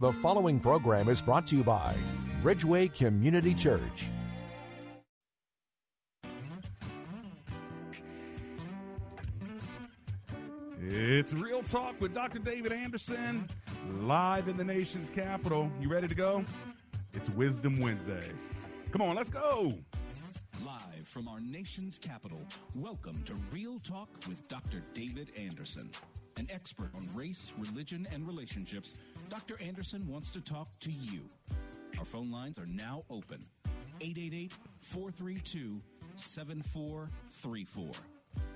The following program is brought to you by Bridgeway Community Church. It's Real Talk with Dr. David Anderson, live in the nation's capital. You ready to go? It's Wisdom Wednesday. Come on, let's go. Live from our nation's capital, welcome to Real Talk with Dr. David Anderson. An expert on race, religion, and relationships, Dr. Anderson wants to talk to you. Our phone lines are now open 888 432 7434.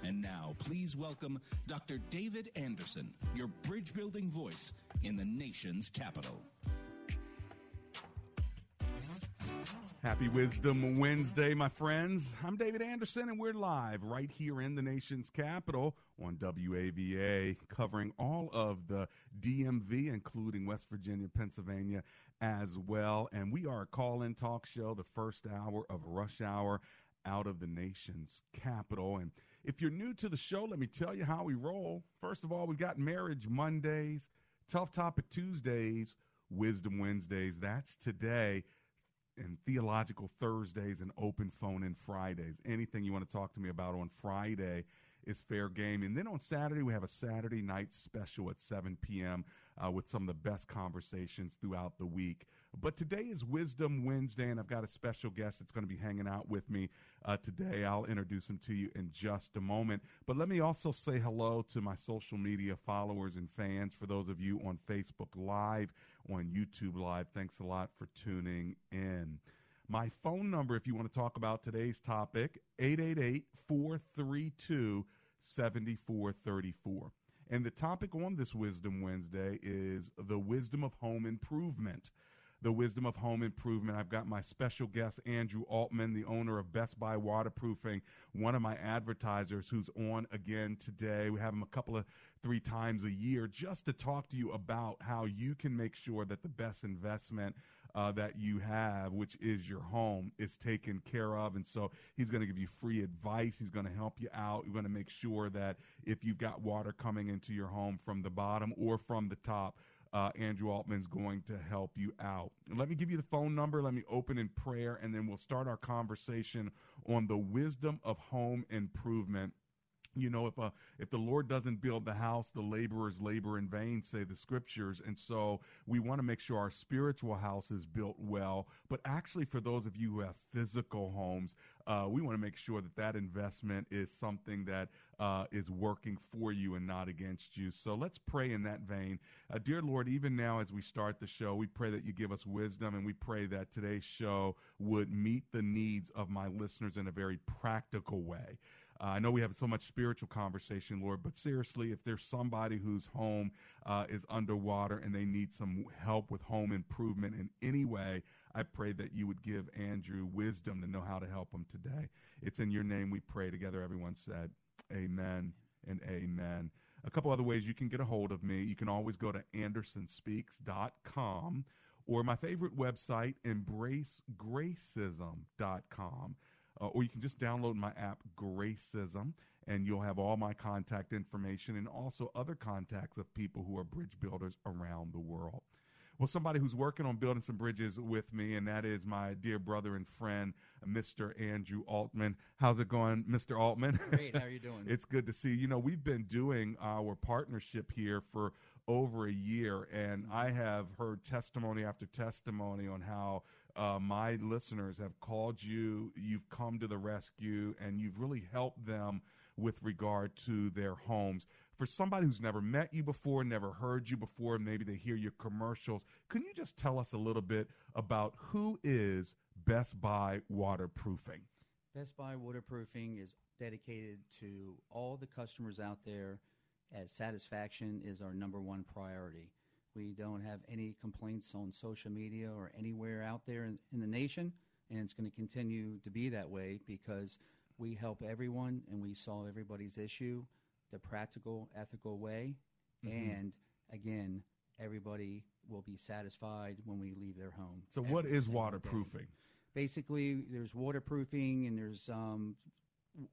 And now, please welcome Dr. David Anderson, your bridge building voice in the nation's capital. Happy Wisdom Wednesday, my friends. I'm David Anderson, and we're live right here in the nation's capital on WAVA, covering all of the DMV, including West Virginia, Pennsylvania as well. And we are a call in talk show, the first hour of rush hour out of the nation's capital. And if you're new to the show, let me tell you how we roll. First of all, we've got Marriage Mondays, Tough Topic Tuesdays, Wisdom Wednesdays. That's today and theological Thursdays and open phone in Fridays. Anything you want to talk to me about on Friday is fair game. And then on Saturday, we have a Saturday night special at 7 p.m. Uh, with some of the best conversations throughout the week. But today is Wisdom Wednesday, and I've got a special guest that's going to be hanging out with me uh, today. I'll introduce him to you in just a moment. But let me also say hello to my social media followers and fans. For those of you on Facebook Live, on YouTube Live, thanks a lot for tuning in. My phone number, if you want to talk about today's topic, 888 432 7434. And the topic on this Wisdom Wednesday is the wisdom of home improvement. The wisdom of home improvement. I've got my special guest, Andrew Altman, the owner of Best Buy Waterproofing, one of my advertisers who's on again today. We have him a couple of three times a year just to talk to you about how you can make sure that the best investment uh, that you have, which is your home, is taken care of. And so he's going to give you free advice. He's going to help you out. You're going to make sure that if you've got water coming into your home from the bottom or from the top, uh, Andrew Altman's going to help you out. let me give you the phone number. Let me open in prayer, and then we'll start our conversation on the wisdom of home improvement you know if uh, if the lord doesn't build the house the laborers labor in vain say the scriptures. And so we want to make sure our spiritual house is built well. But actually for those of you who have physical homes uh, we want to make sure that that investment is something that uh, is working for you and not against you. So let's pray in that vein. Uh, dear lord even now as we start the show we pray that you give us wisdom and we pray that today's show would meet the needs of my listeners in a very practical way uh, I know we have so much spiritual conversation, Lord, but seriously, if there's somebody whose home uh, is underwater and they need some help with home improvement in any way, I pray that you would give Andrew wisdom to know how to help him today. It's in your name we pray together. Everyone said, Amen and Amen. A couple other ways you can get a hold of me. You can always go to andersonspeaks.com or my favorite website, embracegracism.com uh, or you can just download my app, Gracism, and you'll have all my contact information and also other contacts of people who are bridge builders around the world. Well, somebody who's working on building some bridges with me, and that is my dear brother and friend, Mr. Andrew Altman. How's it going, Mr. Altman? Great. How are you doing? it's good to see you. You know, we've been doing our partnership here for over a year, and I have heard testimony after testimony on how uh, my listeners have called you, you've come to the rescue, and you've really helped them with regard to their homes. For somebody who's never met you before, never heard you before, maybe they hear your commercials, can you just tell us a little bit about who is Best Buy Waterproofing? Best Buy Waterproofing is dedicated to all the customers out there as satisfaction is our number one priority. We don't have any complaints on social media or anywhere out there in, in the nation, and it's going to continue to be that way because we help everyone and we solve everybody's issue the practical, ethical way. Mm-hmm. And again, everybody will be satisfied when we leave their home. So, what is single day. waterproofing? Basically, there's waterproofing and there's um,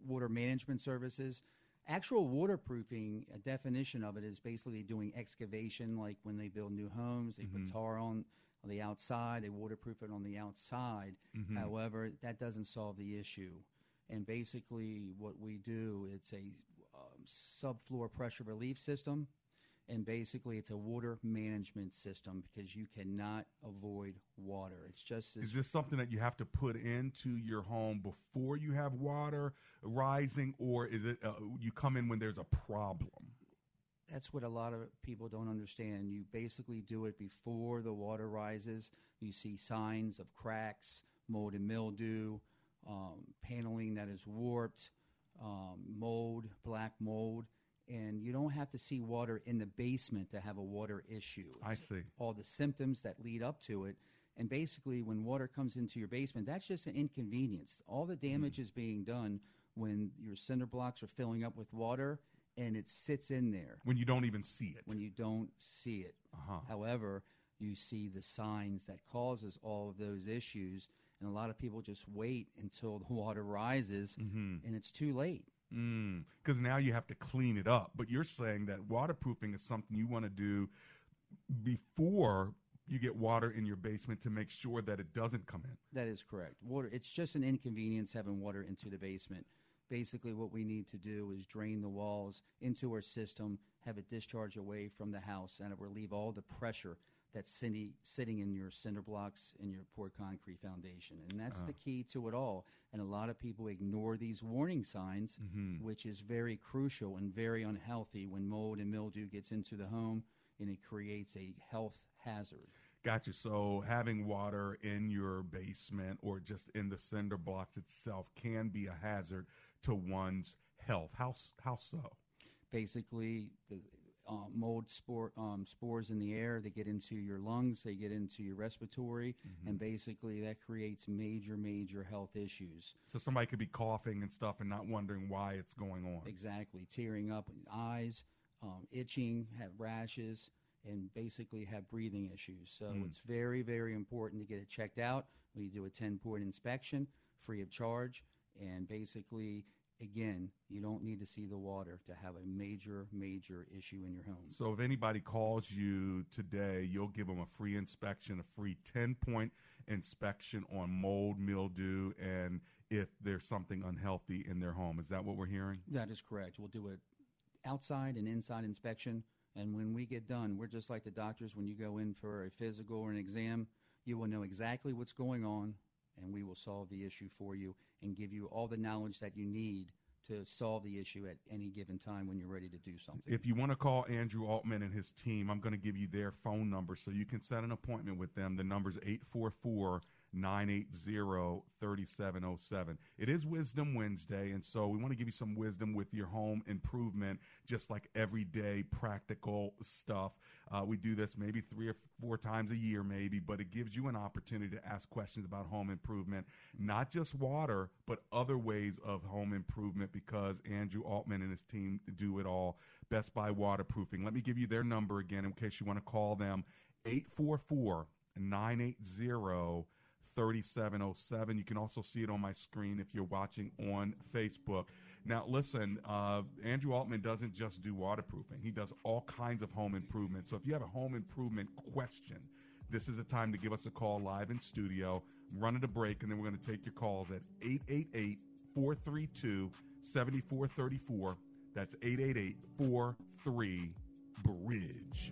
water management services. Actual waterproofing, a definition of it is basically doing excavation, like when they build new homes, they Mm-hmm. put tar on on the outside, they waterproof it on the outside. Mm-hmm. However, that doesn't solve the issue. And basically, what we do, it's a um, subfloor pressure relief system, and basically, it's a water management system because you cannot avoid water. It's just as Is this something that you have to put into your home before you have water rising, or is it uh, you come in when there's a problem? that's what a lot of people don't understand. You basically do it before the water rises. You see signs of cracks, mold and mildew, um, paneling that is warped, um, mold, black mold, and you don't have to see water in the basement to have a water issue. I see. all the symptoms that lead up to it. And basically, when water comes into your basement, that's just an inconvenience. All the damage is being done when your cinder blocks are filling up with water and it sits in there When you don't even see it. when you don't see it. Uh-huh. However, you see the signs that causes all of those issues, and a lot of people just wait until the water rises, Mm-hmm. and it's too late. Mm, because now you have to clean it up. But you're saying that waterproofing is something you want to do before you get water in your basement to make sure that it doesn't come in. That is correct. Water. It's just an inconvenience having water into the basement. Basically, what we need to do is drain the walls into our system, have it discharge away from the house, and it relieve all the pressure that's sitting, sitting in your cinder blocks and your poor concrete foundation. And that's uh-huh. the key to it all. And a lot of people ignore these warning signs, mm-hmm. which is very crucial and very unhealthy when mold and mildew gets into the home and it creates a health hazard. Gotcha. So having water in your basement or just in the cinder blocks itself can be a hazard to one's health. How how so? basically the uh, mold spore, um, spores in the air. They get into your lungs, they get into your respiratory, and basically that creates major, major health issues. So somebody could be coughing and stuff and not wondering why it's going on. Exactly, tearing up eyes, um, itching, have rashes, and basically have breathing issues. So it's very, very important to get it checked out. We do a 10 point inspection free of charge, and basically, again, you don't need to see the water to have a major, major issue in your home. So if anybody calls you today, you'll give them a free inspection, a free 10 point inspection on mold, mildew, and if there's something unhealthy in their home. Is that what we're hearing? That is correct. We'll do a outside and inside inspection, and when we get done, we're just like the doctors. When you go in for a physical or an exam, you will know exactly what's going on, and we will solve the issue for you and give you all the knowledge that you need to solve the issue at any given time when you're ready to do something. If you want to call Andrew Altman and his team, I'm going to give you their phone number so you can set an appointment with them. The number's 844 980 3707. It is Wisdom Wednesday, and so we want to give you some wisdom with your home improvement, just like everyday practical stuff. Uh, we do this maybe three or four times a year, maybe, but it gives you an opportunity to ask questions about home improvement, not just water, but other ways of home improvement because Andrew Altman and his team do it all. Best Buy Waterproofing. Let me give you their number again in case you want to call them 844 980 3707. You can also see it on my screen if you're watching on Facebook. Now, listen, uh, Andrew Altman doesn't just do waterproofing, he does all kinds of home improvement. So if you have a home improvement question, this is the time to give us a call live in studio. Run at a break, and then we're going to take your calls at 888 432 7434. That's 888 43 Bridge.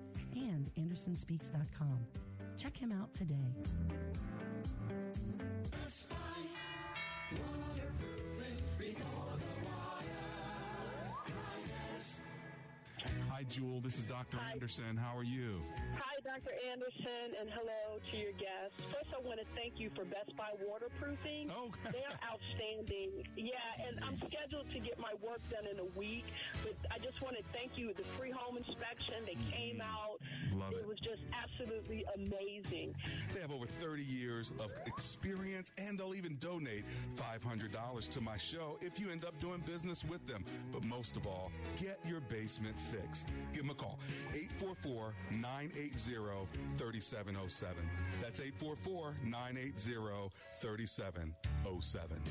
and AndersonSpeaks.com. Check him out today. Hi, Jewel. This is Dr. Anderson. How are you? Hi, Dr. Anderson, and hello to your guests. First, I want to thank you for Best Buy waterproofing. Oh, they are outstanding. Yeah, and I'm scheduled to get my work done in a week, but I just want to thank you. For the free home inspection, they mm-hmm. came out. Love it. was just absolutely amazing. They have over 30 years of experience, and they'll even donate $500 to my show if you end up doing business with them. But most of all, get your basement fixed. Give them a call 844 980 3707. That's 844 980 3707.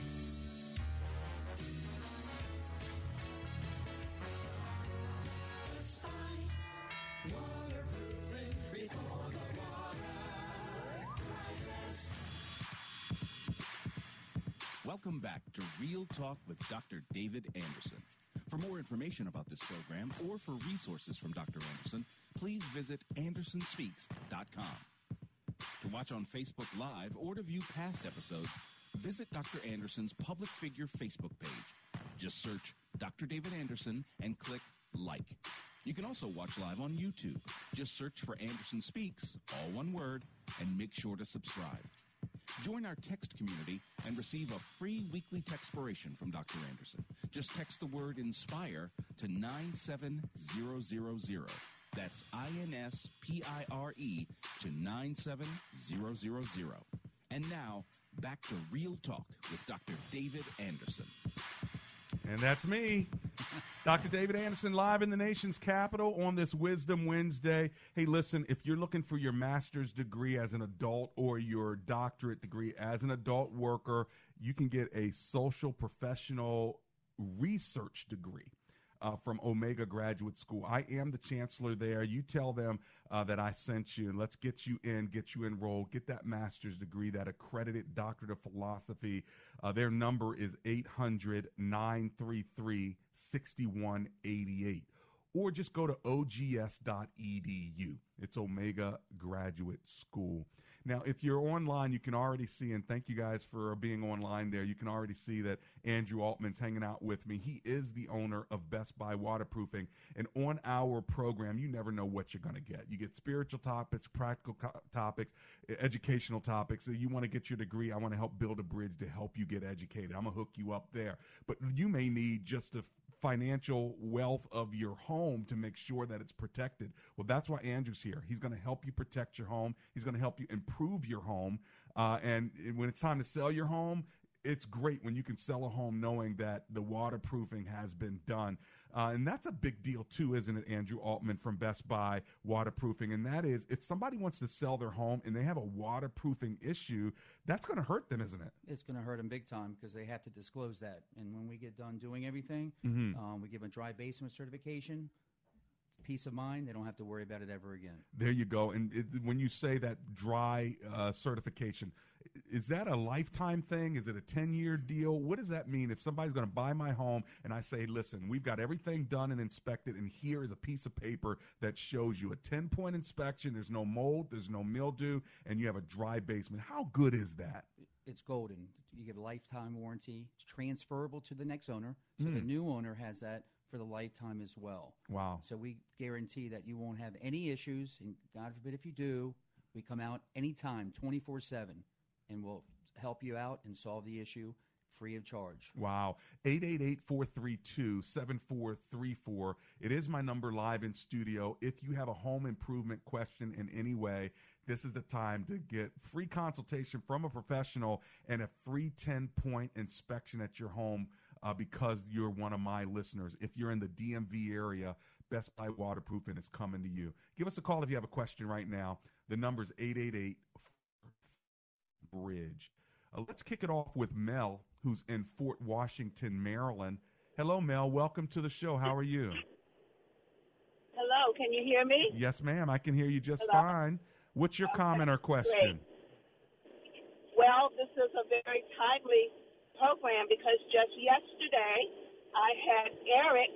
Welcome back to Real Talk with Dr. David Anderson. For more information about this program or for resources from Dr. Anderson, please visit AndersonSpeaks.com. To watch on Facebook Live or to view past episodes, visit Dr. Anderson's public figure Facebook page. Just search Dr. David Anderson and click like. You can also watch live on YouTube. Just search for Anderson Speaks, all one word, and make sure to subscribe. Join our text community and receive a free weekly textpiration from Dr. Anderson. Just text the word INSPIRE to 97000. That's I N S P I R E to 97000. And now, back to Real Talk with Dr. David Anderson. And that's me, Dr. David Anderson, live in the nation's capital on this Wisdom Wednesday. Hey, listen, if you're looking for your master's degree as an adult or your doctorate degree as an adult worker, you can get a social professional research degree uh, from Omega Graduate School. I am the chancellor there. You tell them uh, that I sent you, and let's get you in, get you enrolled, get that master's degree, that accredited doctorate of philosophy. Uh, their number is 800 933 6188 or just go to ogs.edu. It's Omega Graduate School. Now, if you're online, you can already see, and thank you guys for being online there. You can already see that Andrew Altman's hanging out with me. He is the owner of Best Buy Waterproofing. And on our program, you never know what you're going to get. You get spiritual topics, practical co- topics, educational topics. So you want to get your degree. I want to help build a bridge to help you get educated. I'm going to hook you up there. But you may need just a financial wealth of your home to make sure that it's protected. Well, that's why Andrew's here. He's going to help you protect your home. He's going to help you improve your home. Uh, and when it's time to sell your home, it's great when you can sell a home knowing that the waterproofing has been done. Uh, and that's a big deal too, isn't it, Andrew Altman from Best Buy Waterproofing? And that is if somebody wants to sell their home and they have a waterproofing issue, that's going to hurt them, isn't it? It's going to hurt them big time because they have to disclose that. And when we get done doing everything, Mhm. um, we give them a dry basement certification. Peace of mind. They don't have to worry about it ever again. There you go. And it, when you say that dry uh, certification, is that a lifetime thing? Is it a 10 year deal? What does that mean if somebody's going to buy my home and I say, listen, we've got everything done and inspected, and here is a piece of paper that shows you a 10 point inspection, there's no mold, there's no mildew, and you have a dry basement? How good is that? It's golden. You get a lifetime warranty. It's transferable to the next owner. So the Mm. new owner has that for the lifetime as well. Wow. So we guarantee that you won't have any issues. And God forbid if you do, we come out anytime, 24 7, and we'll help you out and solve the issue free of charge. Wow. 888 432 7434. It is my number live in studio. If you have a home improvement question in any way, this is the time to get free consultation from a professional and a free 10 point inspection at your home uh, because you're one of my listeners. If you're in the DMV area, Best Buy Waterproofing is coming to you. Give us a call if you have a question right now. The number is 888 Bridge. Uh, let's kick it off with Mel, who's in Fort Washington, Maryland. Hello, Mel. Welcome to the show. How are you? Hello, can you hear me? Yes, ma'am. I can hear you just Hello. fine. What's your Okay, comment or question? Well, this is a very timely program because just yesterday I had Eric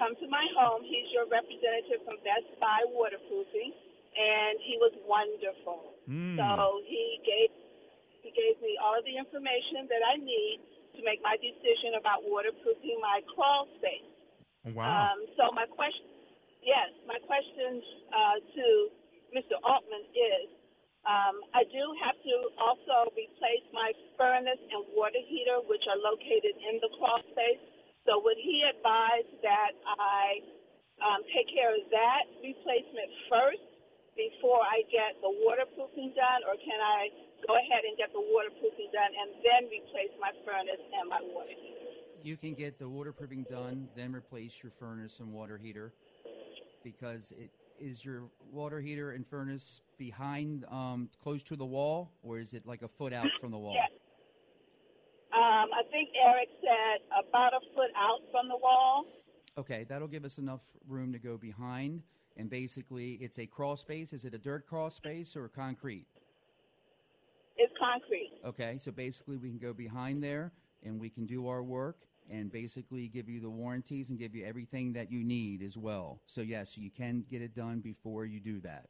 come to my home. He's your representative from Best Buy Waterproofing, and he was wonderful. Mm. So he gave he gave me all of the information that I need to make my decision about waterproofing my crawl space. Wow. Um, so my question, yes, my question uh, to Mr. Altman is, um, I do have to also replace my furnace and water heater, which are located in the crawl space. So would he advise that I um, take care of that replacement first before I get the waterproofing done, or can I go ahead and get the waterproofing done and then replace my furnace and my water heater? You can get the waterproofing done, then replace your furnace and water heater because it is your water heater and furnace behind, um, close to the wall, or is it like a foot out from the wall? Yes. Um, I think Eric said about a foot out from the wall. Okay, that'll give us enough room to go behind. And basically, it's a crawl space. Is it a dirt crawl space or concrete? It's concrete. Okay, so basically, we can go behind there and we can do our work and basically give you the warranties and give you everything that you need as well. So, yes, you can get it done before you do that.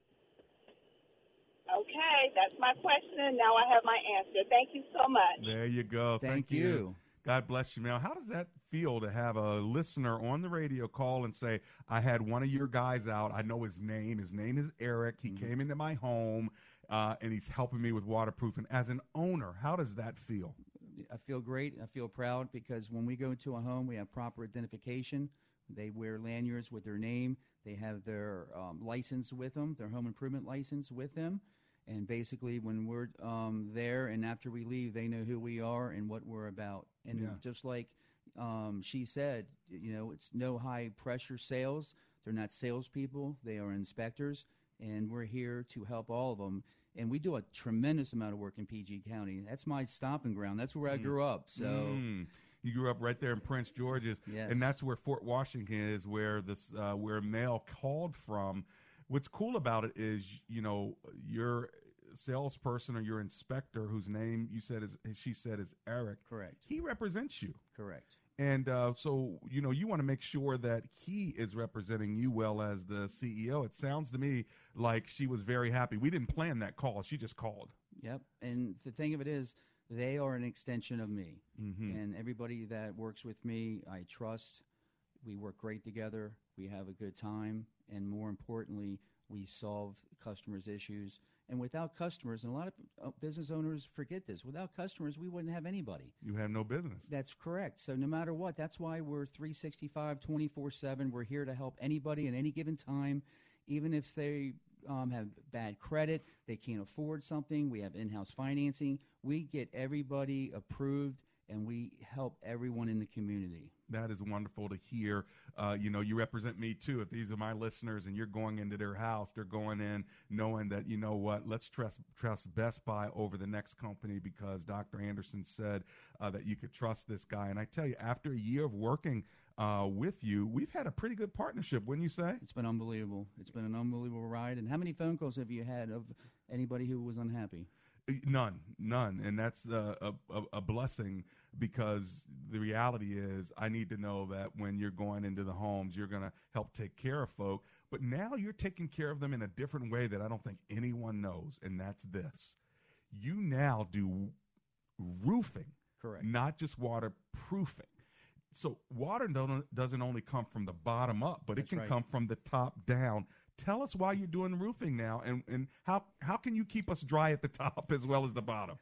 Okay, that's my question. and Now I have my answer. Thank you so much. There you go. Thank you. you. God bless you, Mel. How does that feel to have a listener on the radio call and say, I had one of your guys out. I know his name. His name is Eric. He Mm-hmm. came into my home uh, and he's helping me with waterproofing. As an owner, how does that feel? I feel great. I feel proud because when we go to a home, we have proper identification. They wear lanyards with their name. They have their um, license with them, their home improvement license with them. And basically, when we're um, there and after we leave, they know who we are and what we're about. And Yeah. just like um, she said, you know, it's no high pressure sales. They're not salespeople, they are inspectors. And we're here to help all of them. And we do a tremendous amount of work in PG County. That's my stomping ground. That's where I grew up. So. Mm. You grew up right there in Prince George's, Yes. and that's where Fort Washington is, where this uh, where Mel called from. What's cool about it is, you know, your salesperson or your inspector, whose name you said is she said is Eric. Correct. He represents you. Correct. And uh, so, you know, you want to make sure that he is representing you well as the CEO. It sounds to me like she was very happy. We didn't plan that call; she just called. Yep. And the thing of it is, they are an extension of me. Mhm. And everybody that works with me, I trust. We work great together. We have a good time. And more importantly, we solve customers' issues. And without customers, and a lot of uh, business owners forget this, without customers, we wouldn't have anybody. You have no business. That's correct. So no matter what, that's why we're 365, 24 7. We're here to help anybody at any given time, even if they um, have bad credit, they can't afford something. We have in house financing. We get everybody approved and we help everyone in the community. That is wonderful to hear. Uh, you know, you represent me too. If these are my listeners and you're going into their house, they're going in knowing that, you know what, let's trust, trust Best Buy over the next company because Dr. Anderson said uh, that you could trust this guy. And I tell you, after a year of working uh, with you, we've had a pretty good partnership, wouldn't you say? It's been unbelievable. It's been an unbelievable ride. And how many phone calls have you had of anybody who was unhappy? None, none, and that's uh, a, a, a blessing because the reality is I need to know that when you're going into the homes, you're going to help take care of folk. But now you're taking care of them in a different way that I don't think anyone knows, and that's this: you now do roofing, correct? Not just waterproofing. So water don't, doesn't only come from the bottom up, but That's it can right. come from the top down. Tell us why you're doing roofing now, and, and how how can you keep us dry at the top as well as the bottom?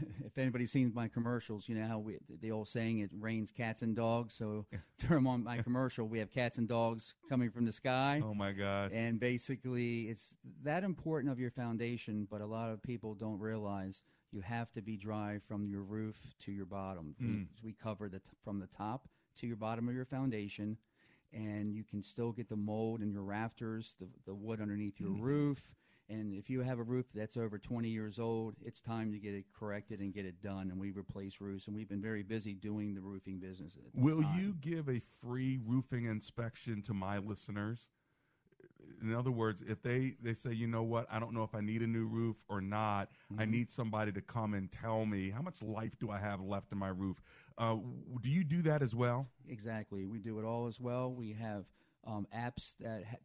if anybody's seen my commercials, you know how we, the old saying it rains cats and dogs. So during on my commercial, we have cats and dogs coming from the sky. Oh my gosh! And basically, it's that important of your foundation, but a lot of people don't realize you have to be dry from your roof to your bottom. We, Mm. we cover the t- from the top to your bottom of your foundation, and you can still get the mold in your rafters, the, the wood underneath your Mm. roof, And if you have a roof that's over 20 years old, it's time to get it corrected and get it done. And we replace roofs, and we've been very busy doing the roofing business. Will time. you give a free roofing inspection to my listeners? In other words, if they, they say, you know what, I don't know if I need a new roof or not, I Mhm. need somebody to come and tell me how much life do I have left in my roof. Uh, do you do that as well? Exactly. We do it all as well. We have um, apps that ha-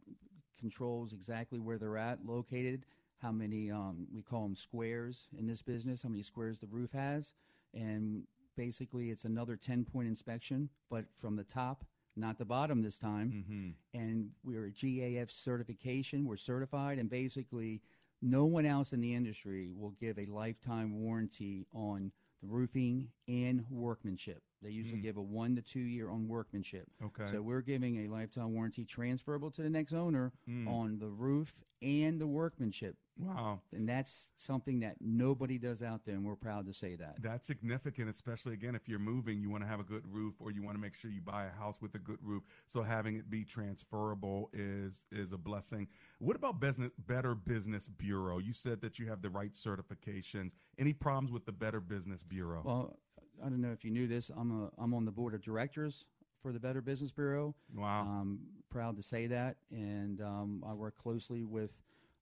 controls exactly where they're at, located, how many um, we call them squares in this business, how many squares the roof has, and basically it's another 10 point inspection, but from the top, not the bottom this time. Mm-hmm. And we're a GAF certification. We're certified, and basically, no one else in the industry will give a lifetime warranty on the roofing and workmanship. They usually Mm. give a one to two year on workmanship. Okay. So we're giving a lifetime warranty transferable to the next owner Mm. on the roof and the workmanship. Wow. And that's something that nobody does out there, and we're proud to say that. That's significant, especially again if you're moving, you want to have a good roof, or you want to make sure you buy a house with a good roof. So having it be transferable is is a blessing. What about business Better Business Bureau? You said that you have the right certifications. Any problems with the Better Business Bureau? Well, I don't know if you knew this. I'm a I'm on the board of directors for the Better Business Bureau. Wow. I'm proud to say that, and um, I work closely with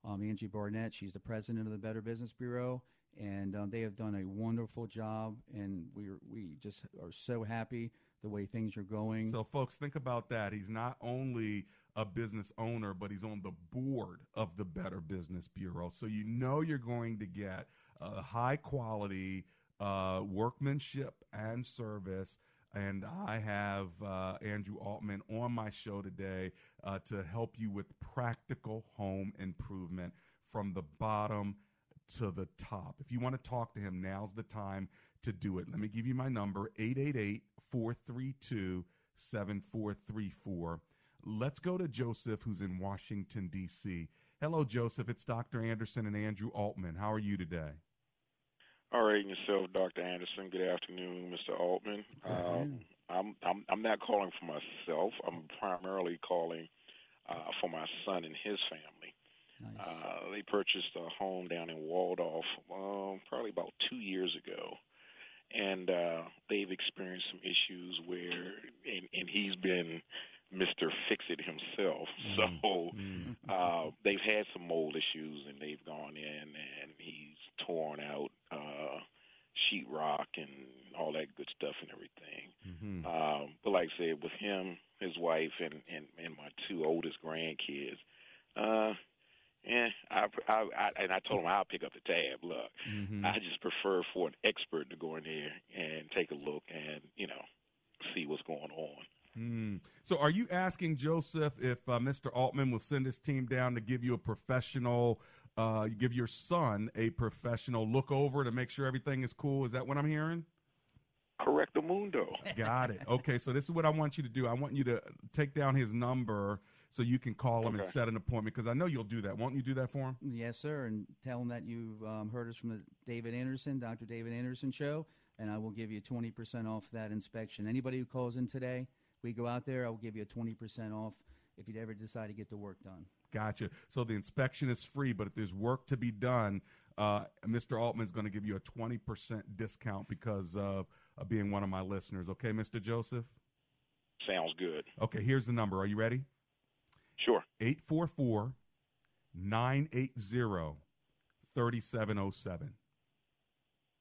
um, Angie Barnett. She's the president of the Better Business Bureau, and um, they have done a wonderful job. And we we just are so happy the way things are going. So, folks, think about that. He's not only a business owner, but he's on the board of the Better Business Bureau. So, you know you're going to get a high quality uh, workmanship and service. And I have uh, Andrew Altman on my show today uh, to help you with practical home improvement from the bottom to the top. If you want to talk to him, now's the time to do it. Let me give you my number 888 432 7434. Let's go to Joseph, who's in Washington, D.C. Hello, Joseph. It's Dr. Anderson and Andrew Altman. How are you today? All right, and yourself, Dr. Anderson. Good afternoon, Mr. Altman. Um, I'm I'm I'm not calling for myself. I'm primarily calling uh, for my son and his family. Uh, they purchased a home down in Waldorf um, probably about two years ago, and uh, they've experienced some issues where, and, and he's been Mr. Fix It himself. So uh, they've had some mold issues, and they've gone in and he's torn out uh, sheetrock and all that good stuff and everything. Mm-hmm. Um, but like I said, with him, his wife, and and, and my two oldest grandkids, uh, yeah, I, I, I and I told him I'll pick up the tab. Look, Mhm. I just prefer for an expert to go in there and take a look and you know see what's going on. Mm. So, are you asking Joseph if uh, Mr. Altman will send his team down to give you a professional, uh, give your son a professional look over to make sure everything is cool? Is that what I'm hearing? Correct the mundo. Got it. Okay, so this is what I want you to do. I want you to take down his number so you can call him and set an appointment because I know you'll do that. Won't you do that for him? Yes, sir. And tell him that you've um, heard us from the David Anderson, Dr. David Anderson show, and I will give you 20% off that inspection. Anybody who calls in today, we go out there, I will give you a 20% off if you'd ever decide to get the work done. Gotcha. So the inspection is free, but if there's work to be done, uh, Mr. Altman is going to give you a 20% discount because of, of being one of my listeners. Okay, Mr. Joseph? Sounds good. Okay, here's the number. Are you ready? Sure. 844 980 3707.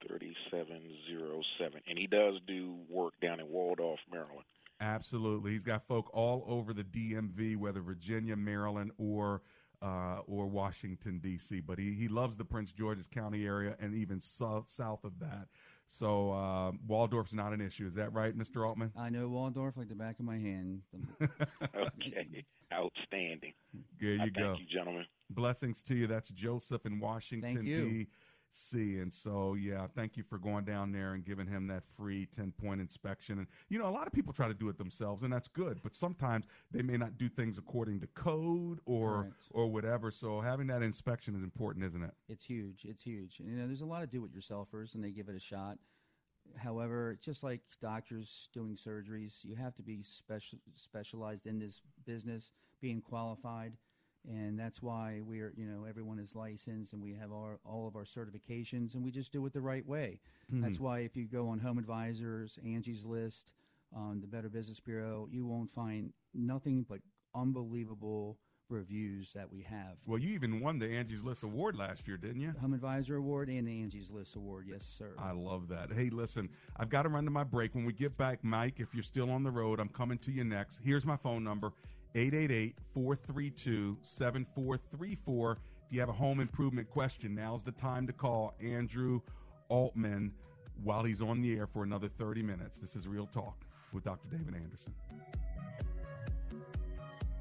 3707. And he does do work down in Waldorf, Maryland. Absolutely. He's got folk all over the DMV, whether Virginia, Maryland, or uh, or Washington D.C. But he, he loves the Prince George's County area and even south south of that. So uh, Waldorf's not an issue. Is that right, Mr. Altman? I know Waldorf like the back of my hand. okay. Outstanding. There you I go. Thank you, gentlemen. Blessings to you. That's Joseph in Washington, D.C. And so, yeah, thank you for going down there and giving him that free 10 point inspection. And, you know, a lot of people try to do it themselves, and that's good. But sometimes they may not do things according to code or, Correct. or whatever. So having that inspection is important, isn't it? It's huge. It's huge. And, you know, there's a lot of do-it-yourselfers, and they give it a shot. However, just like doctors doing surgeries, you have to be special specialized in this business, being qualified. And that's why we're you know everyone is licensed and we have our all of our certifications and we just do it the right way. Mhm. That's why if you go on Home Advisors, Angie's List, on the Better Business Bureau, you won't find nothing but unbelievable reviews that we have. Well, you even won the Angie's List Award last year, didn't you? Home Advisor Award and the Angie's List Award, yes, sir. I love that. Hey, listen, I've got to run to my break. When we get back, Mike, if you're still on the road, I'm coming to you next. Here's my phone number 888 432 7434. If you have a home improvement question, now's the time to call Andrew Altman while he's on the air for another 30 minutes. This is Real Talk with Dr. David Anderson.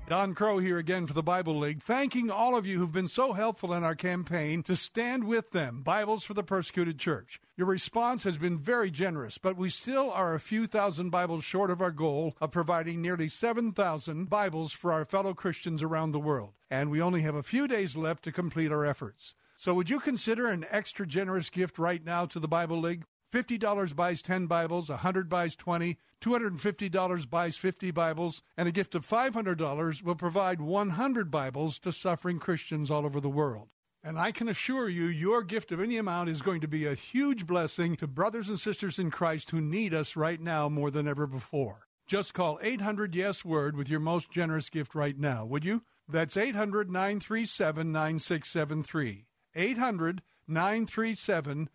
Don Crow here again for the Bible League, thanking all of you who've been so helpful in our campaign to stand with them, Bibles for the Persecuted Church. Your response has been very generous, but we still are a few thousand Bibles short of our goal of providing nearly 7,000 Bibles for our fellow Christians around the world. And we only have a few days left to complete our efforts. So would you consider an extra generous gift right now to the Bible League? $50 buys 10 Bibles, 100 buys 20, $250 buys 50 Bibles, and a gift of $500 will provide 100 Bibles to suffering Christians all over the world. And I can assure you, your gift of any amount is going to be a huge blessing to brothers and sisters in Christ who need us right now more than ever before. Just call 800 Yes Word with your most generous gift right now, would you? That's 800 937 9673. 800 937 9673.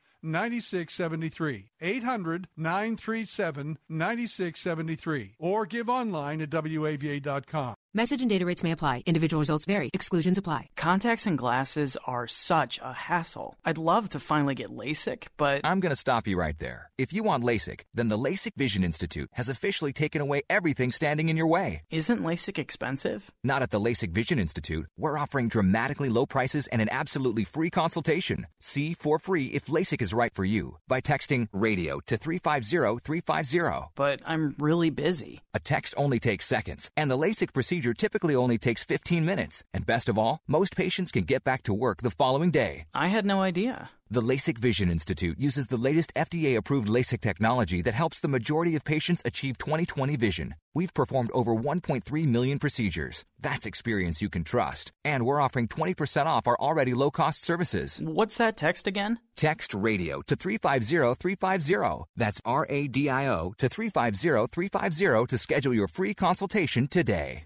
800 937 9673. Or give online at WAVA.com. Message and data rates may apply. Individual results vary. Exclusions apply. Contacts and glasses are such a hassle. I'd love to finally get LASIK, but. I'm going to stop you right there. If you want LASIK, then the LASIK Vision Institute has officially taken away everything standing in your way. Isn't LASIK expensive? Not at the LASIK Vision Institute. We're offering dramatically low prices and an absolutely free consultation. See for free if LASIK is right for you by texting radio to 350 350. But I'm really busy. A text only takes seconds, and the LASIK procedure typically only takes 15 minutes. And best of all, most patients can get back to work the following day. I had no idea. The LASIK Vision Institute uses the latest FDA approved LASIK technology that helps the majority of patients achieve 20/20 vision. We've performed over 1.3 million procedures. That's experience you can trust. And we're offering 20% off our already low cost services. What's that text again? Text radio to 350 350. That's R A D I O to 350 350 to schedule your free consultation today.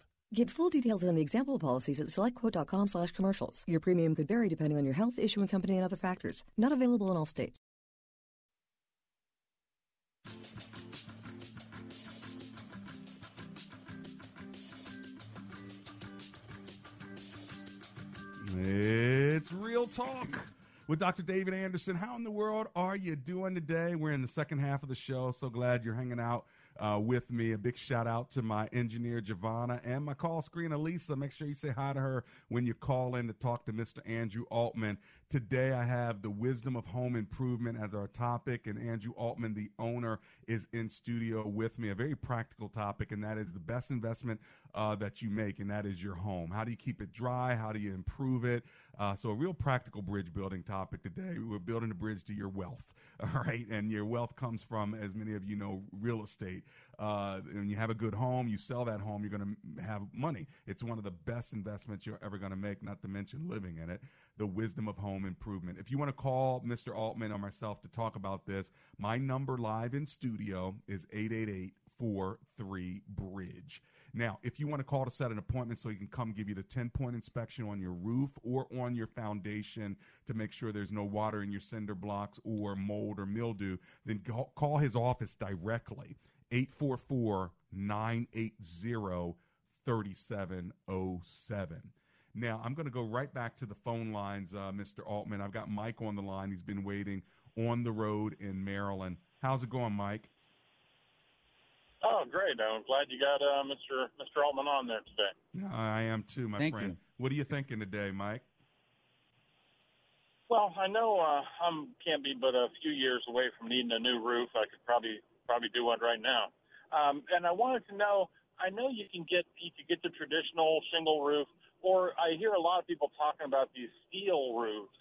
Get full details on the example policies at selectquote.com slash commercials. Your premium could vary depending on your health, issuing company, and other factors. Not available in all states. It's Real Talk with Dr. David Anderson. How in the world are you doing today? We're in the second half of the show. So glad you're hanging out uh, with me. A big shout out to my engineer, Giovanna, and my call screener, Lisa. Make sure you say hi to her when you call in to talk to Mr. Andrew Altman. Today, I have the wisdom of home improvement as our topic, and Andrew Altman, the owner, is in studio with me. A very practical topic, and that is the best investment uh, that you make, and that is your home. How do you keep it dry? How do you improve it? Uh, so, a real practical bridge building topic today. We're building a bridge to your wealth, all right? And your wealth comes from, as many of you know, real estate. Uh, and you have a good home, you sell that home, you're going to have money. It's one of the best investments you're ever going to make, not to mention living in it. The wisdom of home improvement. If you want to call Mr. Altman or myself to talk about this, my number live in studio is 888 8843 Bridge. Now, if you want to call to set an appointment so he can come give you the 10 point inspection on your roof or on your foundation to make sure there's no water in your cinder blocks or mold or mildew, then call, call his office directly. 844 980 3707. Now, I'm going to go right back to the phone lines, uh, Mr. Altman. I've got Mike on the line. He's been waiting on the road in Maryland. How's it going, Mike? Oh, great! I'm glad you got uh, Mr. Mr. Altman on there today. Yeah, I am too, my Thank friend. you. What are you thinking today, Mike? Well, I know uh, I'm can't be but a few years away from needing a new roof. I could probably probably do one right now. Um, and I wanted to know. I know you can get you can get the traditional shingle roof, or I hear a lot of people talking about these steel roofs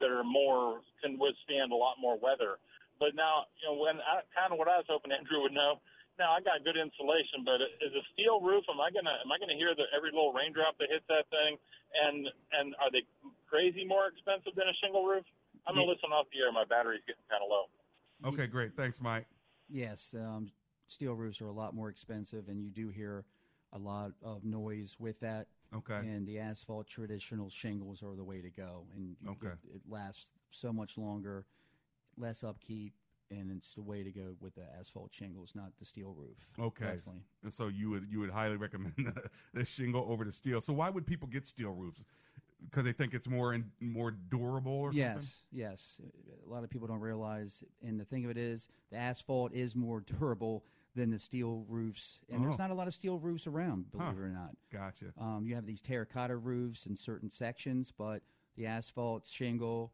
that are more can withstand a lot more weather. But now, you know, when I, kind of what I was hoping Andrew would know. Now I got good insulation, but is a steel roof? Am I gonna am I gonna hear the every little raindrop that hits that thing? And and are they crazy more expensive than a shingle roof? I'm gonna listen off the air. My battery's getting kind of low. Okay, great. Thanks, Mike. Yes, um, steel roofs are a lot more expensive, and you do hear a lot of noise with that. Okay. And the asphalt traditional shingles are the way to go, and Okay. get- it lasts so much longer, less upkeep, and it's the way to go with the asphalt shingles, not the steel roof. Okay. Definitely. And so you would you would highly recommend the, the shingle over the steel. So why would people get steel roofs? Because they think it's more in, more durable or Yes, something? yes. A lot of people don't realize, and the thing of it is, the asphalt is more durable than the steel roofs, and Oh. there's not a lot of steel roofs around, believe Huh. it or not. Gotcha. Um, you have these terracotta roofs in certain sections, but the asphalt shingle,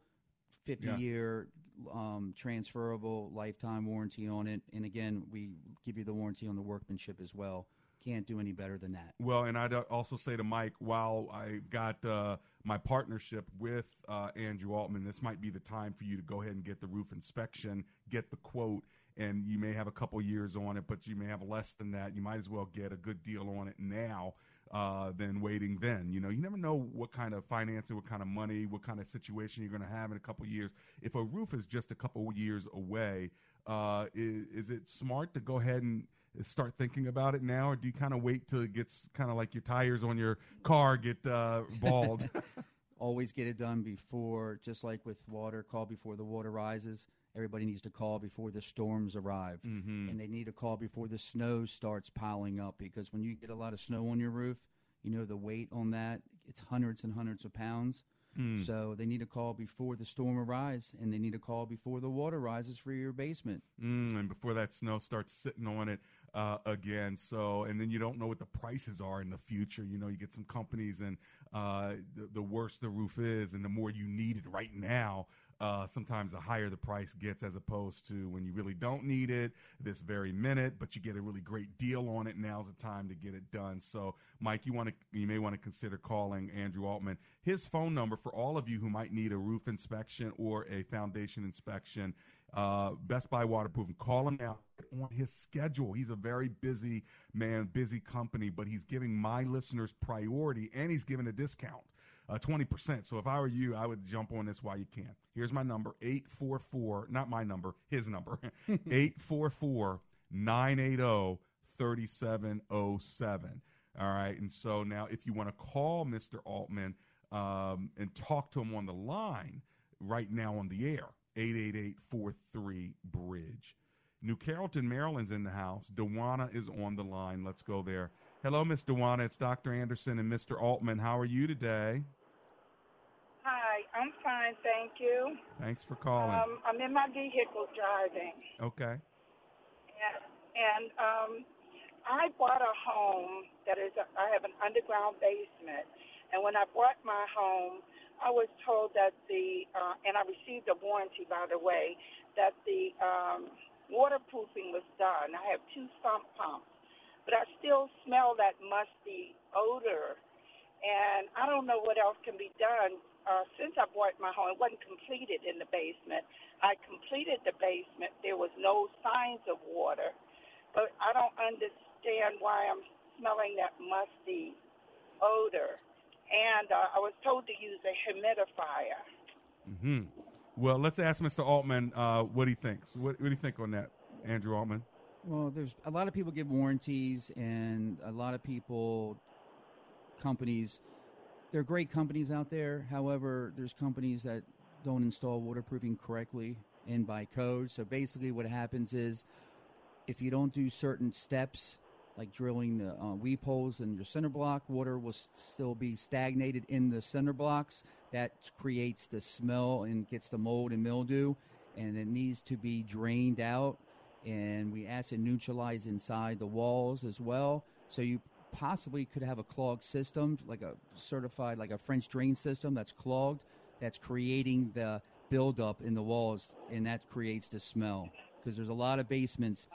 50 Yeah. year um, transferable lifetime warranty on it. And again, we give you the warranty on the workmanship as well. Can't do any better than that. Well, and I'd uh, also say to Mike, while I got uh, my partnership with uh, Andrew Altman, this might be the time for you to go ahead and get the roof inspection, get the quote, and you may have a couple years on it, but you may have less than that. You might as well get a good deal on it now uh, than waiting then. You know, you never know what kind of financing, what kind of money, what kind of situation you're going to have in a couple years. If a roof is just a couple years away, uh, is, is it smart to go ahead and start thinking about it now, or do you kind of wait till it gets kind of like your tires on your car get uh, bald? Always get it done before, just like with water, call before the water rises. Everybody needs to call before the storms arrive. Mhm. And they need to call before the snow starts piling up because when you get a lot of snow on your roof, you know the weight on that, it's hundreds and hundreds of pounds. Hmm. So they need to call before the storm arrives and they need to call before the water rises for your basement. Mm, and before that snow starts sitting on it uh, again. So, and then you don't know what the prices are in the future. You know, you get some companies, and uh, the, the worse the roof is, and the more you need it right now. Uh, sometimes the higher the price gets, as opposed to when you really don't need it this very minute, but you get a really great deal on it. Now's the time to get it done. So, Mike, you want to, you may want to consider calling Andrew Altman. His phone number for all of you who might need a roof inspection or a foundation inspection uh, Best Buy Waterproofing. Call him now on his schedule. He's a very busy man, busy company, but he's giving my listeners priority and he's giving a discount, uh, 20%. So if I were you, I would jump on this while you can. Here's my number 844, not my number, his number 844 980 3707. All right. And so now, if you want to call Mr. Altman um, and talk to him on the line right now on the air, 888-43 Bridge. New Carrollton, Maryland's in the house. Dewana is on the line. Let's go there. Hello, Miss Dewana. It's Dr. Anderson and Mr. Altman. How are you today? Hi, I'm fine, thank you. Thanks for calling. Um, I'm in my vehicle driving, okay. and, and um, I bought a home that is. A, I have an underground basement, and when I bought my home, I was told that the uh, and I received a warranty, by the way, that the um, waterproofing was done. I have two sump pumps, but I still smell that musty odor, and I don't know what else can be done. Uh, since I bought my home, it wasn't completed in the basement. I completed the basement. There was no signs of water, but I don't understand why I'm smelling that musty odor. And uh, I was told to use a humidifier. hmm Well, let's ask Mr. Altman uh, what he thinks. What, what do you think on that, Andrew Altman? Well, there's a lot of people give warranties, and a lot of people, companies, there are great companies out there. However, there's companies that don't install waterproofing correctly and by code. So basically, what happens is if you don't do certain steps, like drilling the uh, weep holes in your cinder block, water will still be stagnated in the cinder blocks. That creates the smell and gets the mold and mildew, and it needs to be drained out. And we acid neutralize inside the walls as well. So you possibly could have a clogged system, like a certified, like a French drain system that's clogged, that's creating the buildup in the walls, and that creates the smell. Because there's a lot of basements,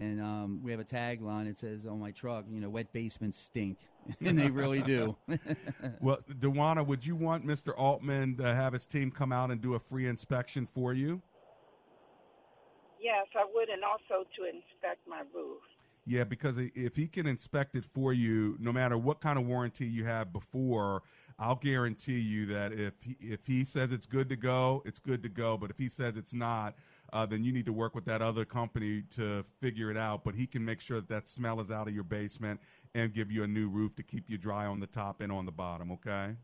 and um, we have a tagline. It says on my truck, you know, wet basements stink, and they really do. well, Dewana, would you want Mr. Altman to have his team come out and do a free inspection for you? Yes, I would, and also to inspect my roof. Yeah, because if he can inspect it for you, no matter what kind of warranty you have before, I'll guarantee you that if he, if he says it's good to go, it's good to go. But if he says it's not, uh, then you need to work with that other company to figure it out. But he can make sure that that smell is out of your basement and give you a new roof to keep you dry on the top and on the bottom. Okay.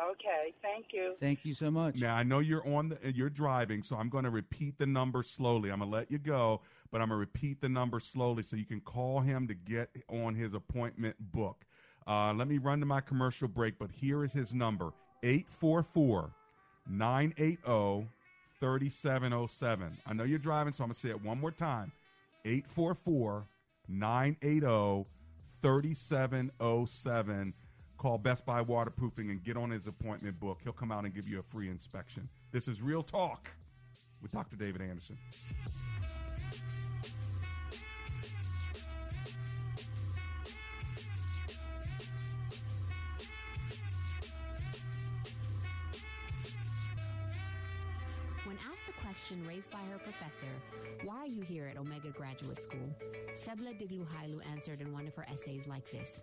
Okay, thank you. Thank you so much. Now I know you're on the you're driving, so I'm going to repeat the number slowly. I'm going to let you go, but I'm going to repeat the number slowly so you can call him to get on his appointment book. Uh, let me run to my commercial break, but here is his number 844 980 3707. I know you're driving, so I'm going to say it one more time 844 980 3707. Call Best Buy Waterproofing and get on his appointment book. He'll come out and give you a free inspection. This is Real Talk with Dr. David Anderson. Question raised by her professor, why are you here at Omega Graduate School? Sebla Digluhailu answered in one of her essays like this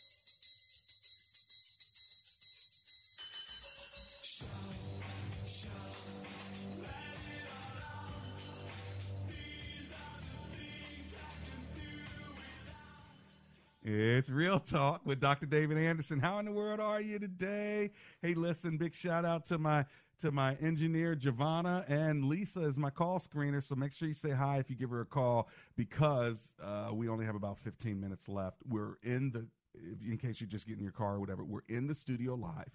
It's Real Talk with Dr. David Anderson. How in the world are you today? Hey, listen, big shout out to my to my engineer Giovanna and Lisa is my call screener. So make sure you say hi if you give her a call because uh, we only have about 15 minutes left. We're in the in case you're just getting your car or whatever. We're in the studio live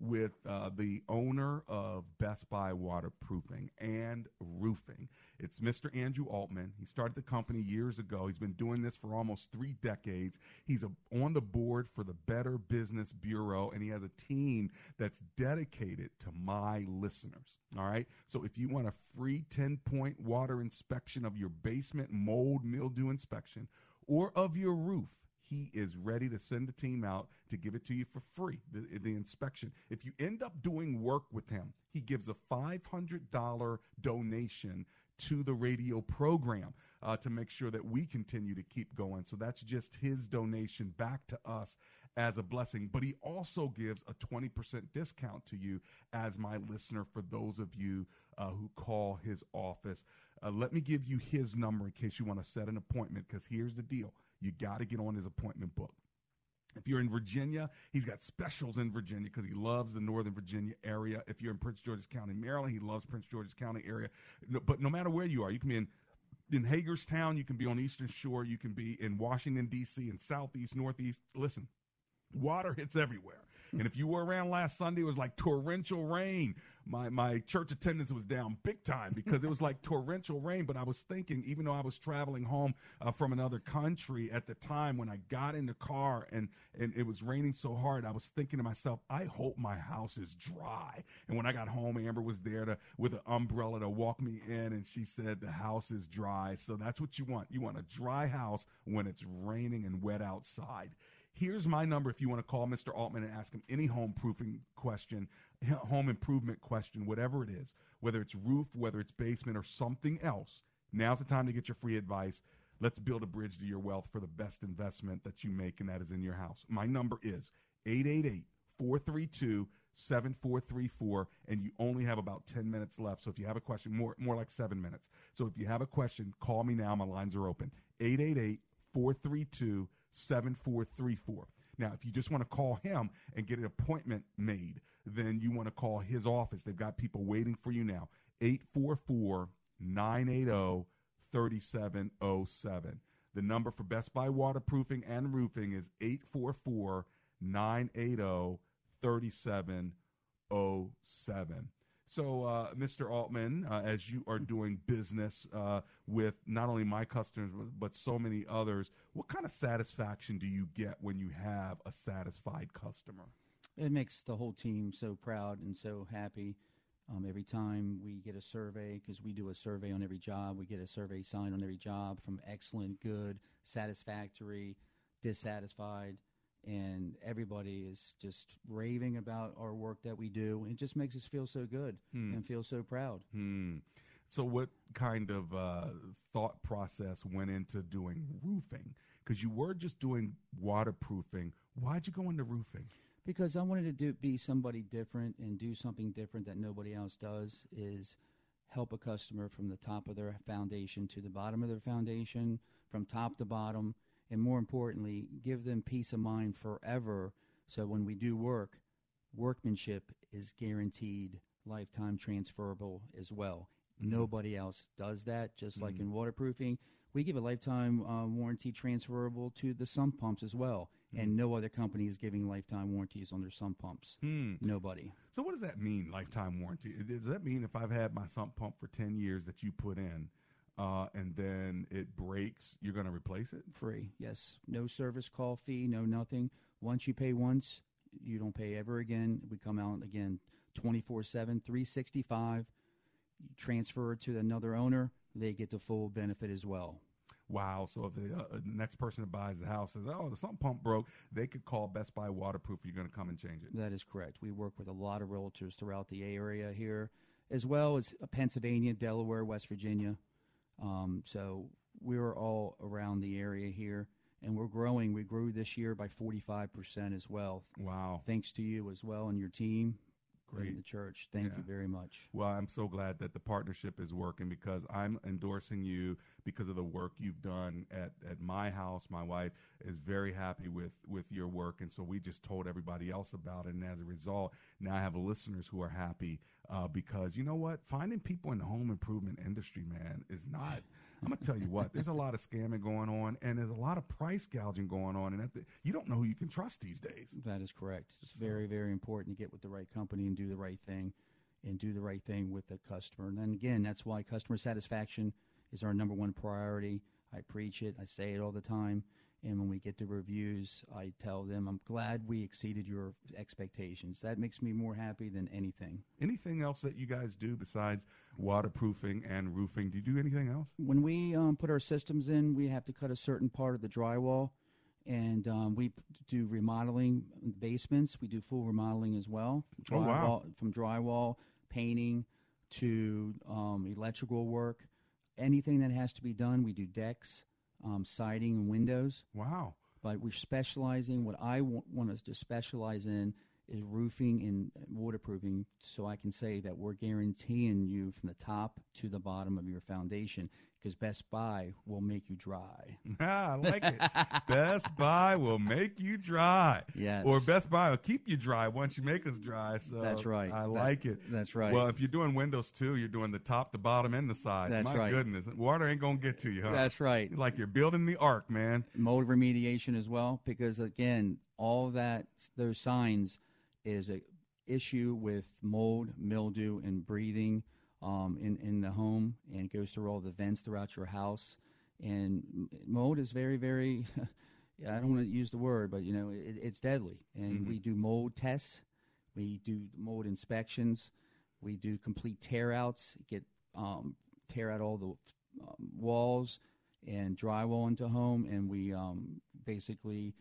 with uh, the owner of Best Buy Waterproofing and Roofing. It's Mr. Andrew Altman. He started the company years ago. He's been doing this for almost three decades. He's a, on the board for the Better Business Bureau, and he has a team that's dedicated to my listeners. All right. So if you want a free 10 point water inspection of your basement mold mildew inspection or of your roof, he is ready to send a team out to give it to you for free, the, the inspection. If you end up doing work with him, he gives a $500 donation to the radio program uh, to make sure that we continue to keep going. So that's just his donation back to us as a blessing. But he also gives a 20% discount to you as my listener for those of you uh, who call his office. Uh, let me give you his number in case you want to set an appointment because here's the deal you got to get on his appointment book. If you're in Virginia, he's got specials in Virginia because he loves the Northern Virginia area. If you're in Prince George's County, Maryland, he loves Prince George's County area. No, but no matter where you are, you can be in in Hagerstown, you can be on Eastern Shore, you can be in Washington D.C. in Southeast, Northeast. Listen, water hits everywhere. And if you were around last Sunday, it was like torrential rain. My my church attendance was down big time because it was like torrential rain. But I was thinking, even though I was traveling home uh, from another country at the time, when I got in the car and and it was raining so hard, I was thinking to myself, I hope my house is dry. And when I got home, Amber was there to with an umbrella to walk me in, and she said the house is dry. So that's what you want. You want a dry house when it's raining and wet outside. Here's my number if you want to call Mr. Altman and ask him any home proofing question, home improvement question, whatever it is, whether it's roof, whether it's basement, or something else. Now's the time to get your free advice. Let's build a bridge to your wealth for the best investment that you make, and that is in your house. My number is 888 432 7434, and you only have about 10 minutes left. So if you have a question, more, more like seven minutes. So if you have a question, call me now. My lines are open. 888 432 7434. Now, if you just want to call him and get an appointment made, then you want to call his office. They've got people waiting for you now. 844 980 3707. The number for Best Buy Waterproofing and Roofing is 844 980 3707. So, uh, Mr. Altman, uh, as you are doing business uh, with not only my customers but so many others, what kind of satisfaction do you get when you have a satisfied customer? It makes the whole team so proud and so happy. Um, every time we get a survey, because we do a survey on every job, we get a survey signed on every job from excellent, good, satisfactory, dissatisfied and everybody is just raving about our work that we do. It just makes us feel so good hmm. and feel so proud. Hmm. So, what kind of uh, thought process went into doing roofing? Because you were just doing waterproofing. Why'd you go into roofing? Because I wanted to do, be somebody different and do something different that nobody else does. Is help a customer from the top of their foundation to the bottom of their foundation, from top to bottom and more importantly, give them peace of mind forever. So when we do work, workmanship is guaranteed lifetime transferable as well. Mm-hmm. Nobody else does that, just mm-hmm. like in waterproofing. We give a lifetime uh, warranty transferable to the sump pumps as well. Mm-hmm. And no other company is giving lifetime warranties on their sump pumps. Hmm. Nobody. So, what does that mean, lifetime warranty? Does that mean if I've had my sump pump for 10 years that you put in, uh, and then it breaks, you're going to replace it? Free, yes. No service call fee, no nothing. Once you pay once, you don't pay ever again. We come out again 24 7, 365. You transfer to another owner, they get the full benefit as well. Wow. So if the uh, next person that buys the house says, oh, the sump pump broke, they could call Best Buy Waterproof. You're going to come and change it. That is correct. We work with a lot of realtors throughout the area here, as well as Pennsylvania, Delaware, West Virginia. Um, so we're all around the area here, and we're growing. We grew this year by 45% as well. Wow. Thanks to you as well and your team. Great. the church. Thank yeah. you very much. Well, I'm so glad that the partnership is working because I'm endorsing you because of the work you've done at, at my house. My wife is very happy with, with your work. And so we just told everybody else about it. And as a result, now I have listeners who are happy uh, because you know what? Finding people in the home improvement industry, man, is not I'm gonna tell you what. There's a lot of scamming going on, and there's a lot of price gouging going on, and the, you don't know who you can trust these days. That is correct. It's very, very important to get with the right company and do the right thing, and do the right thing with the customer. And then again, that's why customer satisfaction is our number one priority. I preach it. I say it all the time. And when we get the reviews, I tell them, I'm glad we exceeded your expectations. That makes me more happy than anything. Anything else that you guys do besides waterproofing and roofing? Do you do anything else? When we um, put our systems in, we have to cut a certain part of the drywall. And um, we do remodeling basements. We do full remodeling as well. Oh, wow. From drywall, painting to um, electrical work. Anything that has to be done, we do decks, um, siding, and windows. Wow. But we're specializing. What I w- want us to specialize in is roofing and waterproofing, so I can say that we're guaranteeing you from the top to the bottom of your foundation. Because Best Buy will make you dry. Ah, I like it. Best Buy will make you dry. Yes. Or Best Buy will keep you dry once you make us dry. So That's right. I That- like it. that's right. Well, if you're doing windows too, you're doing the top, the bottom, and the side. That's My right. goodness, water ain't gonna get to you, huh? That's right. Like you're building the ark, man. mold remediation as well because again all that those signs is a issue with mold mildew and breathing um, in, in the home and it goes through all the vents throughout your house and mold is very very i don't want to use the word but you know it, it's deadly and Mhm. we do mold tests we do mold inspections we do complete tear outs get um, tear out all the um, walls and drywall into home, and we um, basically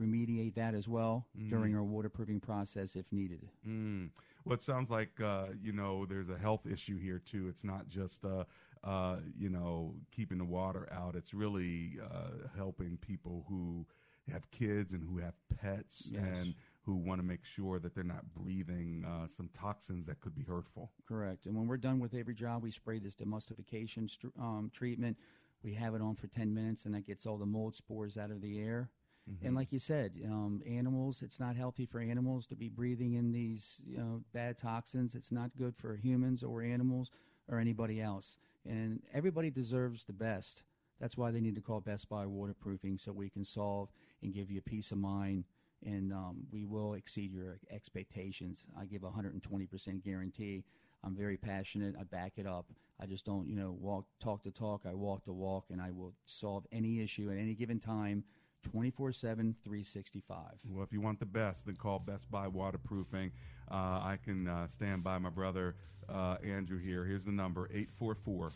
remediate that as well Mm. during our waterproofing process if needed. Mm. Well, it sounds like uh, you know there's a health issue here too. It's not just uh, uh, you know keeping the water out. It's really uh, helping people who have kids and who have pets Yes. and who want to make sure that they're not breathing uh, some toxins that could be hurtful. Correct. And when we're done with every job, we spray this demulsification str- um, treatment. We have it on for 10 minutes, and that gets all the mold spores out of the air. Mhm. And like you said, um, animals, it's not healthy for animals to be breathing in these you know, bad toxins. It's not good for humans or animals or anybody else. And everybody deserves the best. That's why they need to call Best Buy Waterproofing so we can solve and give you peace of mind. And um, we will exceed your expectations. I give a 120% guarantee. I'm very passionate. I back it up. I just don't, you know, walk, talk the talk. I walk the walk, and I will solve any issue at any given time 24 7, 365. Well, if you want the best, then call Best Buy Waterproofing. Uh, I can uh, stand by my brother uh, Andrew here. Here's the number 844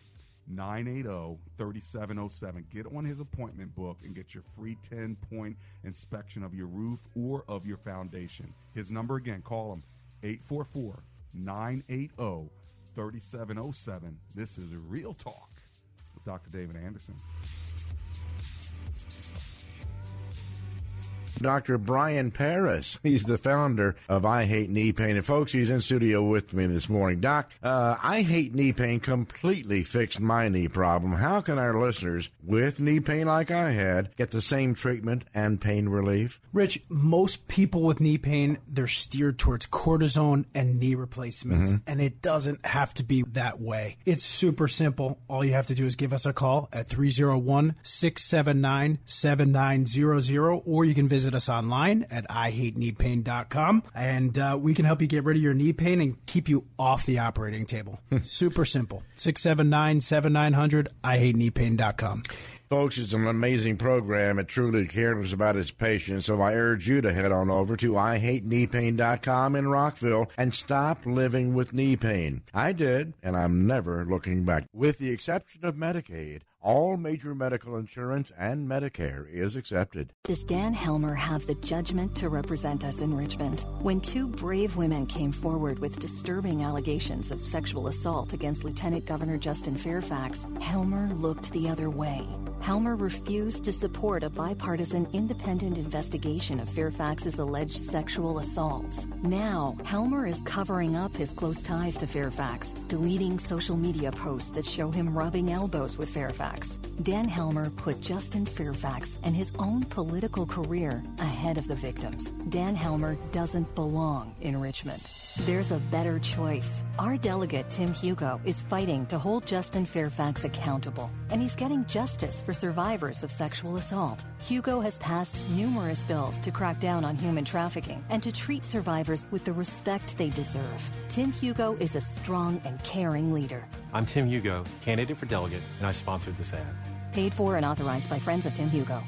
980 3707. Get on his appointment book and get your free 10 point inspection of your roof or of your foundation. His number again, call him 844 980 3707. This is Real Talk with Dr. David Anderson. Dr. Brian Paris. He's the founder of I Hate Knee Pain. And folks, he's in studio with me this morning. Doc, uh, I Hate Knee Pain completely fixed my knee problem. How can our listeners with knee pain like I had get the same treatment and pain relief? Rich, most people with knee pain, they're steered towards cortisone and knee replacements. Mhm. And it doesn't have to be that way. It's super simple. All you have to do is give us a call at 301 679 7900, or you can visit us online at IHateKneePain.com. And uh, we can help you get rid of your knee pain and keep you off the operating table. super simple. 679 7900, IHateKneePain.com. Folks, it's an amazing program. It truly cares about its patients. So I urge you to head on over to IHateKneePain.com in Rockville and stop living with knee pain. I did, and I'm never looking back. With the exception of Medicaid, all major medical insurance and Medicare is accepted. Does Dan Helmer have the judgment to represent us in Richmond? When two brave women came forward with disturbing allegations of sexual assault against Lieutenant Governor Justin Fairfax, Helmer looked the other way. Helmer refused to support a bipartisan independent investigation of Fairfax's alleged sexual assaults. Now, Helmer is covering up his close ties to Fairfax, deleting social media posts that show him rubbing elbows with Fairfax. Dan Helmer put Justin Fairfax and his own political career ahead of the victims. Dan Helmer doesn't belong in Richmond. There's a better choice. Our delegate, Tim Hugo, is fighting to hold Justin Fairfax accountable, and he's getting justice for survivors of sexual assault. Hugo has passed numerous bills to crack down on human trafficking and to treat survivors with the respect they deserve. Tim Hugo is a strong and caring leader. I'm Tim Hugo, candidate for delegate, and I sponsored this ad. Paid for and authorized by friends of Tim Hugo.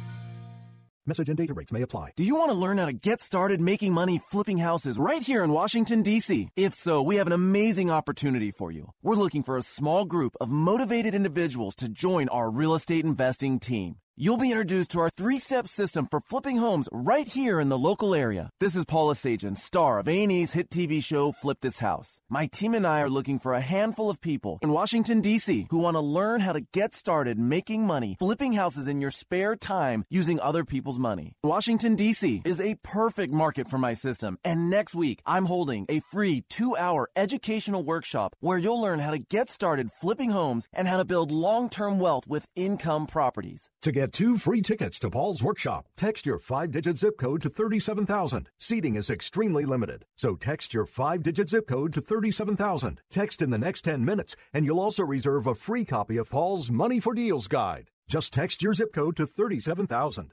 Message and data rates may apply. Do you want to learn how to get started making money flipping houses right here in Washington, D.C.? If so, we have an amazing opportunity for you. We're looking for a small group of motivated individuals to join our real estate investing team. You'll be introduced to our three-step system for flipping homes right here in the local area. This is Paul Esajian, star of A&E's hit TV show Flip This House. My team and I are looking for a handful of people in Washington, D.C. who want to learn how to get started making money flipping houses in your spare time using other people's money. Washington, D.C. is a perfect market for my system, and next week I'm holding a free two-hour educational workshop where you'll learn how to get started flipping homes and how to build long-term wealth with income properties. To get two free tickets to Paul's workshop, text your five digit zip code to 37,000. Seating is extremely limited, so text your five digit zip code to 37,000. Text in the next 10 minutes, and you'll also reserve a free copy of Paul's Money for Deals guide. Just text your zip code to 37,000.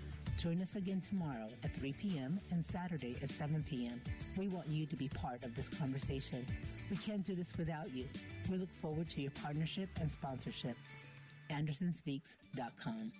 Join us again tomorrow at 3 p.m. and Saturday at 7 p.m. We want you to be part of this conversation. We can't do this without you. We look forward to your partnership and sponsorship. AndersonSpeaks.com.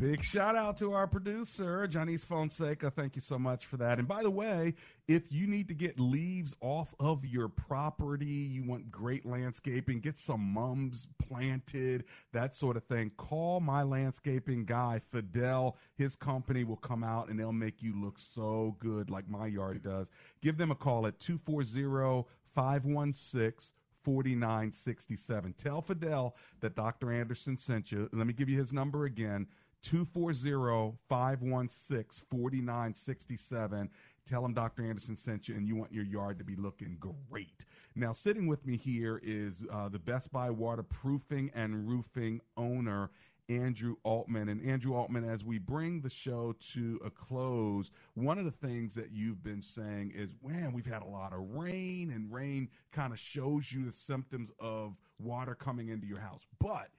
Big shout out to our producer, Janice Fonseca. Thank you so much for that. And by the way, if you need to get leaves off of your property, you want great landscaping, get some mums planted, that sort of thing, call my landscaping guy, Fidel. His company will come out and they'll make you look so good like my yard does. Give them a call at 240 516 4967. Tell Fidel that Dr. Anderson sent you. Let me give you his number again 240 516 4967. Tell him Dr. Anderson sent you and you want your yard to be looking great. Now, sitting with me here is uh, the Best Buy waterproofing and roofing owner. Andrew Altman. And Andrew Altman, as we bring the show to a close, one of the things that you've been saying is, man, we've had a lot of rain, and rain kind of shows you the symptoms of water coming into your house. But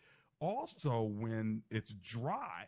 also, when it's dry,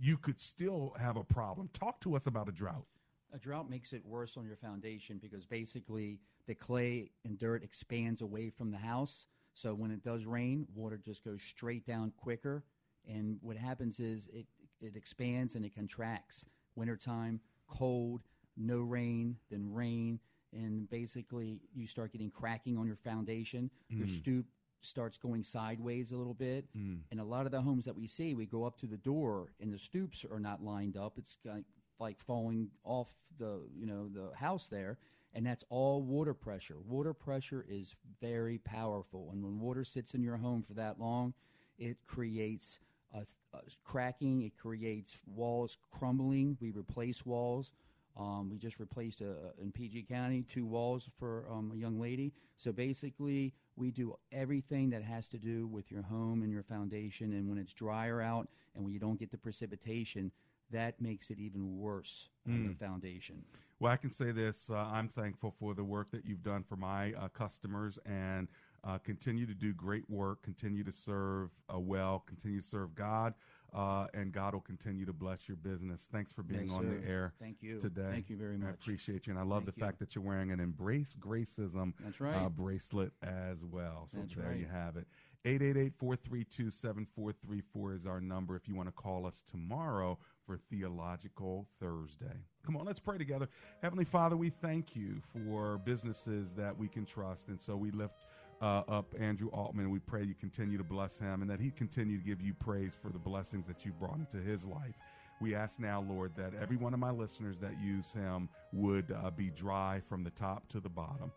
you could still have a problem. Talk to us about a drought. A drought makes it worse on your foundation because basically the clay and dirt expands away from the house. So when it does rain, water just goes straight down quicker. And what happens is it, it expands and it contracts. Wintertime, cold, no rain, then rain. And basically, you start getting cracking on your foundation. Your Mm. stoop starts going sideways a little bit. Mm. And a lot of the homes that we see, we go up to the door and the stoops are not lined up. It's like, like falling off the you know the house there, and that's all water pressure. Water pressure is very powerful, and when water sits in your home for that long, it creates a, a cracking. It creates walls crumbling. We replace walls. Um, we just replaced a, in PG County two walls for um, a young lady. So basically, we do everything that has to do with your home and your foundation. And when it's drier out and when you don't get the precipitation, that makes it even worse on Mm. the foundation. Well, I can say this: uh, I'm thankful for the work that you've done for my uh, customers, and uh, continue to do great work. Continue to serve uh, well. Continue to serve God, uh, and God will continue to bless your business. Thanks for being Yes, on sir. the air Thank you. today. Thank you very much. I appreciate you. And I love Thank the you. fact that you're wearing an Embrace Gracism That's right. uh, bracelet as well. So That's there you have it. 888-432-7434 is our number if you want to call us tomorrow for Theological Thursday. Come on, let's pray together. Heavenly Father, we thank you for businesses that we can trust. And so we lift uh, up Andrew Altman. We pray you continue to bless him and that he continue to give you praise for the blessings that you've brought into his life. We ask now, Lord, that every one of my listeners that use him would uh, be dry from the top to the bottom.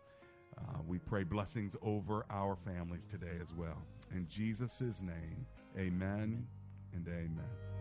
Uh, we pray blessings over our families today as well. In Jesus' name, amen and amen.